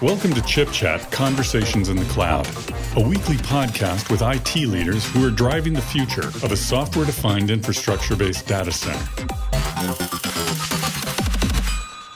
Welcome to Chip Chat Conversations in the Cloud, a weekly podcast with IT leaders who are driving the future of a software defined infrastructure based data center.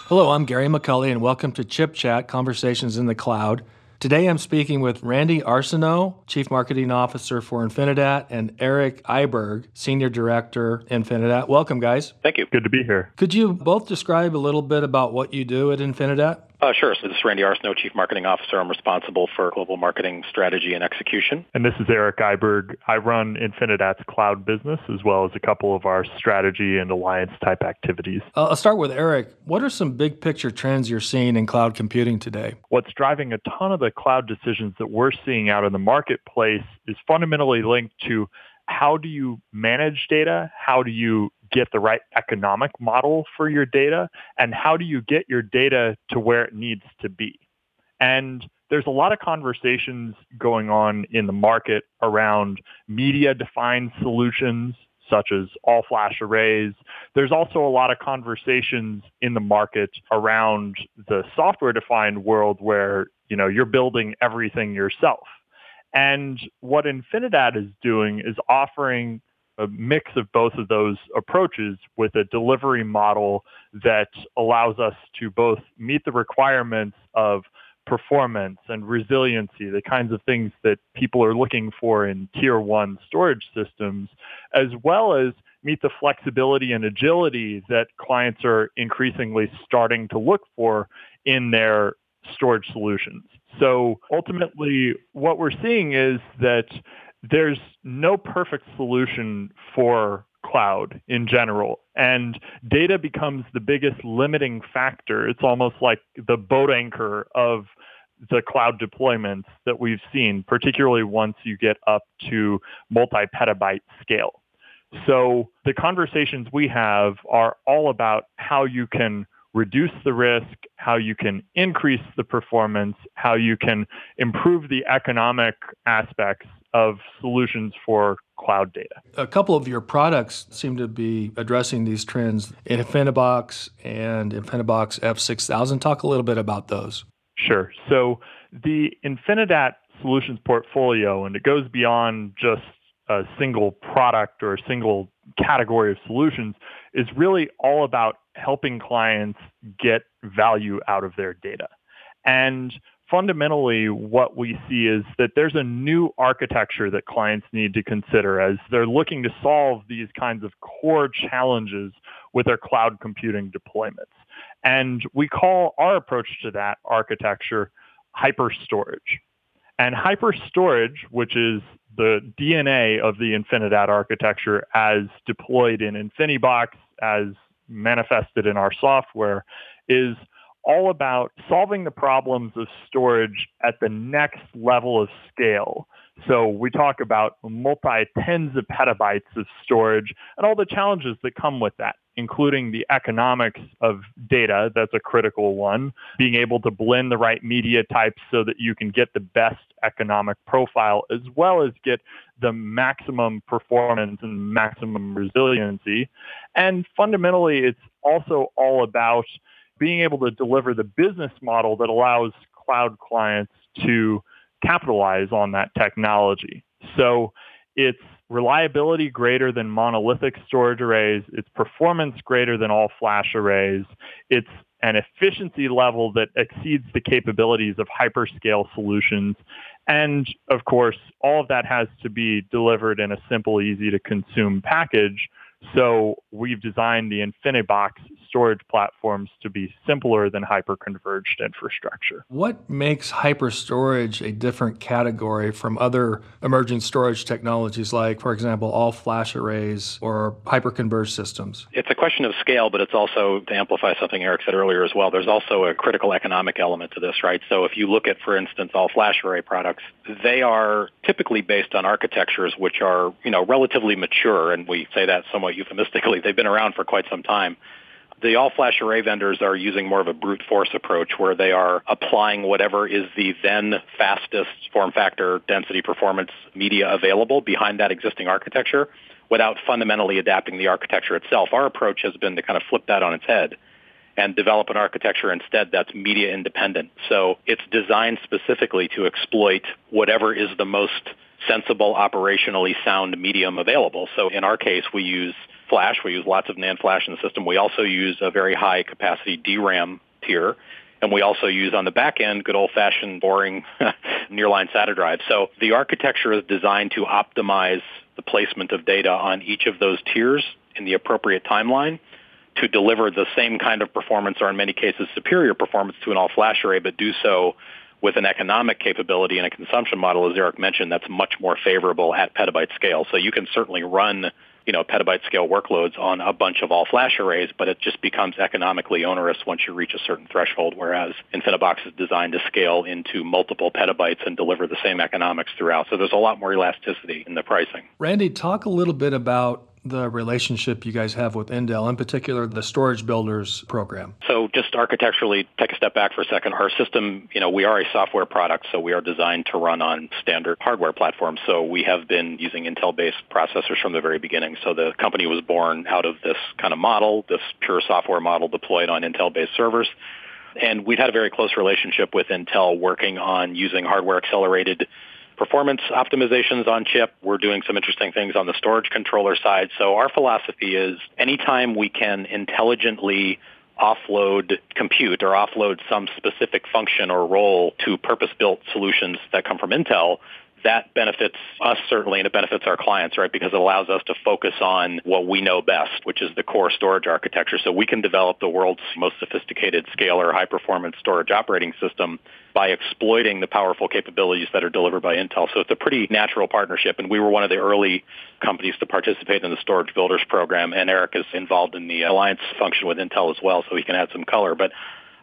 Hello, I'm Gary McCulley, and welcome to Chip Chat Conversations in the Cloud. Today I'm speaking with Randy Arsenault, Chief Marketing Officer for Infinidat, and Eric Eyberg, Senior Director, Infinidat. Welcome, guys. Thank you. Good to be here. Could you both describe a little bit about what you do at Infinidat? Uh, sure. So this is Randy Arsenault, Chief Marketing Officer. I'm responsible for global marketing strategy and execution. And this is Eric Eyberg. I run Infinidat's cloud business as well as a couple of our strategy and alliance type activities. Uh, I'll start with Eric. What are some big picture trends you're seeing in cloud computing today? What's driving a ton of the cloud decisions that we're seeing out in the marketplace is fundamentally linked to how do you manage data? How do you get the right economic model for your data? And how do you get your data to where it needs to be? And there's a lot of conversations going on in the market around media defined solutions such as all flash arrays. There's also a lot of conversations in the market around the software defined world where, you know, you're building everything yourself. And what Infinidat is doing is offering a mix of both of those approaches with a delivery model that allows us to both meet the requirements of performance and resiliency, the kinds of things that people are looking for in tier one storage systems, as well as meet the flexibility and agility that clients are increasingly starting to look for in their storage solutions. So ultimately, what we're seeing is that there's no perfect solution for cloud in general. And data becomes the biggest limiting factor. It's almost like the boat anchor of the cloud deployments that we've seen, particularly once you get up to multi petabyte scale. So the conversations we have are all about how you can reduce the risk, how you can increase the performance, how you can improve the economic aspects of solutions for cloud data. A couple of your products seem to be addressing these trends Infinibox and Infinibox F6000. Talk a little bit about those. Sure. So the Infinidat solutions portfolio, and it goes beyond just a single product or a single category of solutions, is really all about helping clients get value out of their data. And fundamentally, what we see is that there's a new architecture that clients need to consider as they're looking to solve these kinds of core challenges with their cloud computing deployments. And we call our approach to that architecture hyper storage. And hyper storage, which is the DNA of the Infinidat architecture as deployed in Infinibox, as manifested in our software, is all about solving the problems of storage at the next level of scale. So we talk about multi tens of petabytes of storage and all the challenges that come with that, including the economics of data. That's a critical one. Being able to blend the right media types so that you can get the best economic profile as well as get the maximum performance and maximum resiliency. And fundamentally, it's also all about being able to deliver the business model that allows cloud clients to capitalize on that technology. So it's reliability greater than monolithic storage arrays, it's performance greater than all flash arrays, it's an efficiency level that exceeds the capabilities of hyperscale solutions. And of course, all of that has to be delivered in a simple, easy to consume package so we've designed the Infinibox storage platforms to be simpler than hyper-converged infrastructure. What makes hyper storage a different category from other emerging storage technologies like, for example, all flash arrays or hyper-converged systems? It's a question of scale, but it's also, to amplify something Eric said earlier as well, there's also a critical economic element to this, right? So if you look at, for instance, all flash array products, they are typically based on architectures which are, you know, relatively mature, and we say that somewhat euphemistically. They've been around for quite some time. The all-flash array vendors are using more of a brute force approach where they are applying whatever is the then fastest form factor density performance media available behind that existing architecture without fundamentally adapting the architecture itself. Our approach has been to kind of flip that on its head and develop an architecture instead that's media independent. So it's designed specifically to exploit whatever is the most sensible, operationally sound medium available. So in our case, we use flash. We use lots of NAND flash in the system. We also use a very high capacity DRAM tier. And we also use on the back end good old-fashioned boring nearline SATA drive. So the architecture is designed to optimize the placement of data on each of those tiers in the appropriate timeline to deliver the same kind of performance or in many cases superior performance to an all-flash array, but do so with an economic capability and a consumption model, as Eric mentioned, that's much more favorable at petabyte scale. So you can certainly run you know, petabyte scale workloads on a bunch of all flash arrays, but it just becomes economically onerous once you reach a certain threshold, whereas InfiniBox is designed to scale into multiple petabytes and deliver the same economics throughout. So there's a lot more elasticity in the pricing. Randy, talk a little bit about the relationship you guys have with Intel, in particular the Storage Builders program? So just architecturally, take a step back for a second. Our system, you know, we are a software product, so we are designed to run on standard hardware platforms. So we have been using Intel-based processors from the very beginning. So the company was born out of this kind of model, this pure software model deployed on Intel-based servers. And we've had a very close relationship with Intel working on using hardware accelerated performance optimizations on chip. We're doing some interesting things on the storage controller side. So our philosophy is anytime we can intelligently offload compute or offload some specific function or role to purpose-built solutions that come from Intel, that benefits us certainly and it benefits our clients, right? Because it allows us to focus on what we know best, which is the core storage architecture. So we can develop the world's most sophisticated scalar high performance storage operating system by exploiting the powerful capabilities that are delivered by Intel. So it's a pretty natural partnership and we were one of the early companies to participate in the storage builders program and Eric is involved in the alliance function with Intel as well so he can add some color. But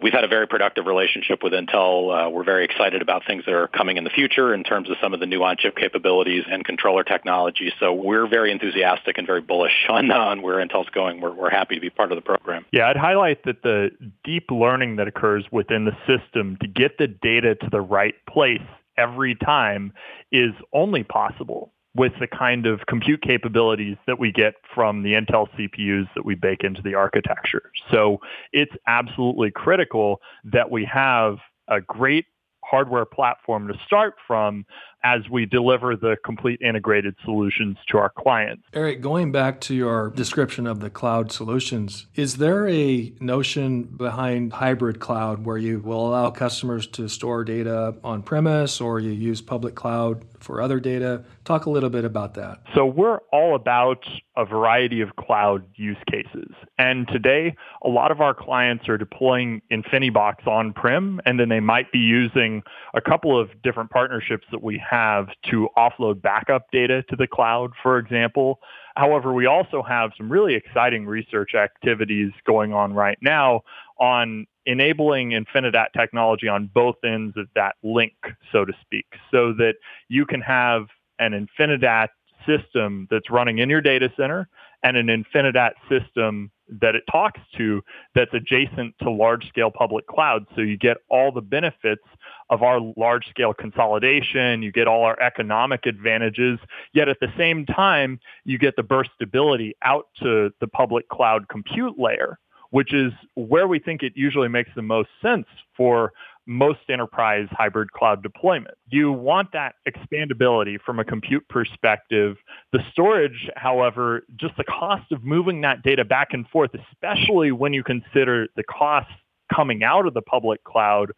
we've had a very productive relationship with Intel. Uh, we're very excited about things that are coming in the future in terms of some of the new on-chip capabilities and controller technology. So we're very enthusiastic and very bullish on, on where Intel's going. We're, we're happy to be part of the program. Yeah, I'd highlight that the deep learning that occurs within the system to get the data to the right place every time is only possible with the kind of compute capabilities that we get from the Intel CPUs that we bake into the architecture. So it's absolutely critical that we have a great hardware platform to start from as we deliver the complete integrated solutions to our clients. Eric, going back to your description of the cloud solutions, is there a notion behind hybrid cloud where you will allow customers to store data on premise or you use public cloud for other data? Talk a little bit about that. So we're all about a variety of cloud use cases. And today, a lot of our clients are deploying InfiniBox on-prem, and then they might be using a couple of different partnerships that we have to offload backup data to the cloud, for example. However, we also have some really exciting research activities going on right now on enabling InfiniDAT technology on both ends of that link, so to speak, so that you can have an InfiniDAT system that's running in your data center and an InfiniDAT system that it talks to that's adjacent to large scale public cloud. So you get all the benefits of our large scale consolidation, you get all our economic advantages, yet at the same time, you get the burstability out to the public cloud compute layer, which is where we think it usually makes the most sense for most enterprise hybrid cloud deployment. You want that expandability from a compute perspective. The storage, however, just the cost of moving that data back and forth, especially when you consider the costs coming out of the public cloud,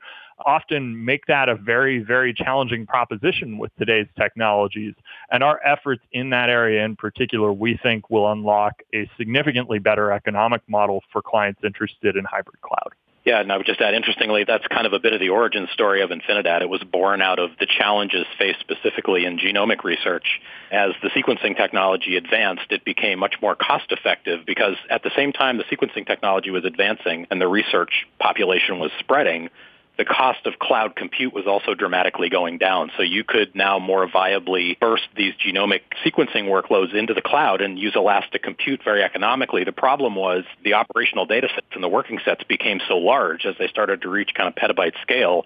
often make that a very, very challenging proposition with today's technologies. And our efforts in that area in particular, we think will unlock a significantly better economic model for clients interested in hybrid cloud. Yeah, and I would just add, interestingly, that's kind of a bit of the origin story of InfiniDAT. It was born out of the challenges faced specifically in genomic research. As the sequencing technology advanced, it became much more cost effective because at the same time the sequencing technology was advancing and the research population was spreading, the cost of cloud compute was also dramatically going down. So you could now more viably burst these genomic sequencing workloads into the cloud and use elastic compute very economically. The problem was the operational data sets and the working sets became so large as they started to reach kind of petabyte scale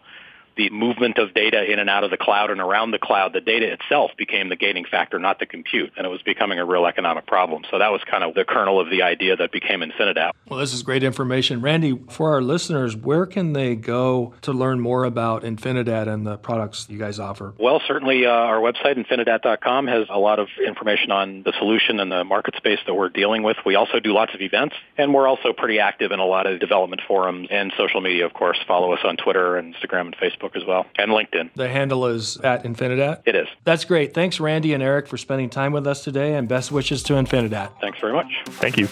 the movement of data in and out of the cloud and around the cloud, the data itself became the gating factor, not the compute, and it was becoming a real economic problem. So that was kind of the kernel of the idea that became Infinidat. Well, this is great information. Randy, for our listeners, where can they go to learn more about Infinidat and the products you guys offer? Well, certainly uh, our website, infinidat.com, has a lot of information on the solution and the market space that we're dealing with. We also do lots of events, and we're also pretty active in a lot of development forums and social media, of course. Follow us on Twitter and Instagram and Facebook as well, and LinkedIn. The handle is at Infinidat? It is. That's great. Thanks, Randy and Eric, for spending time with us today, and best wishes to Infinidat. Thanks very much. Thank you.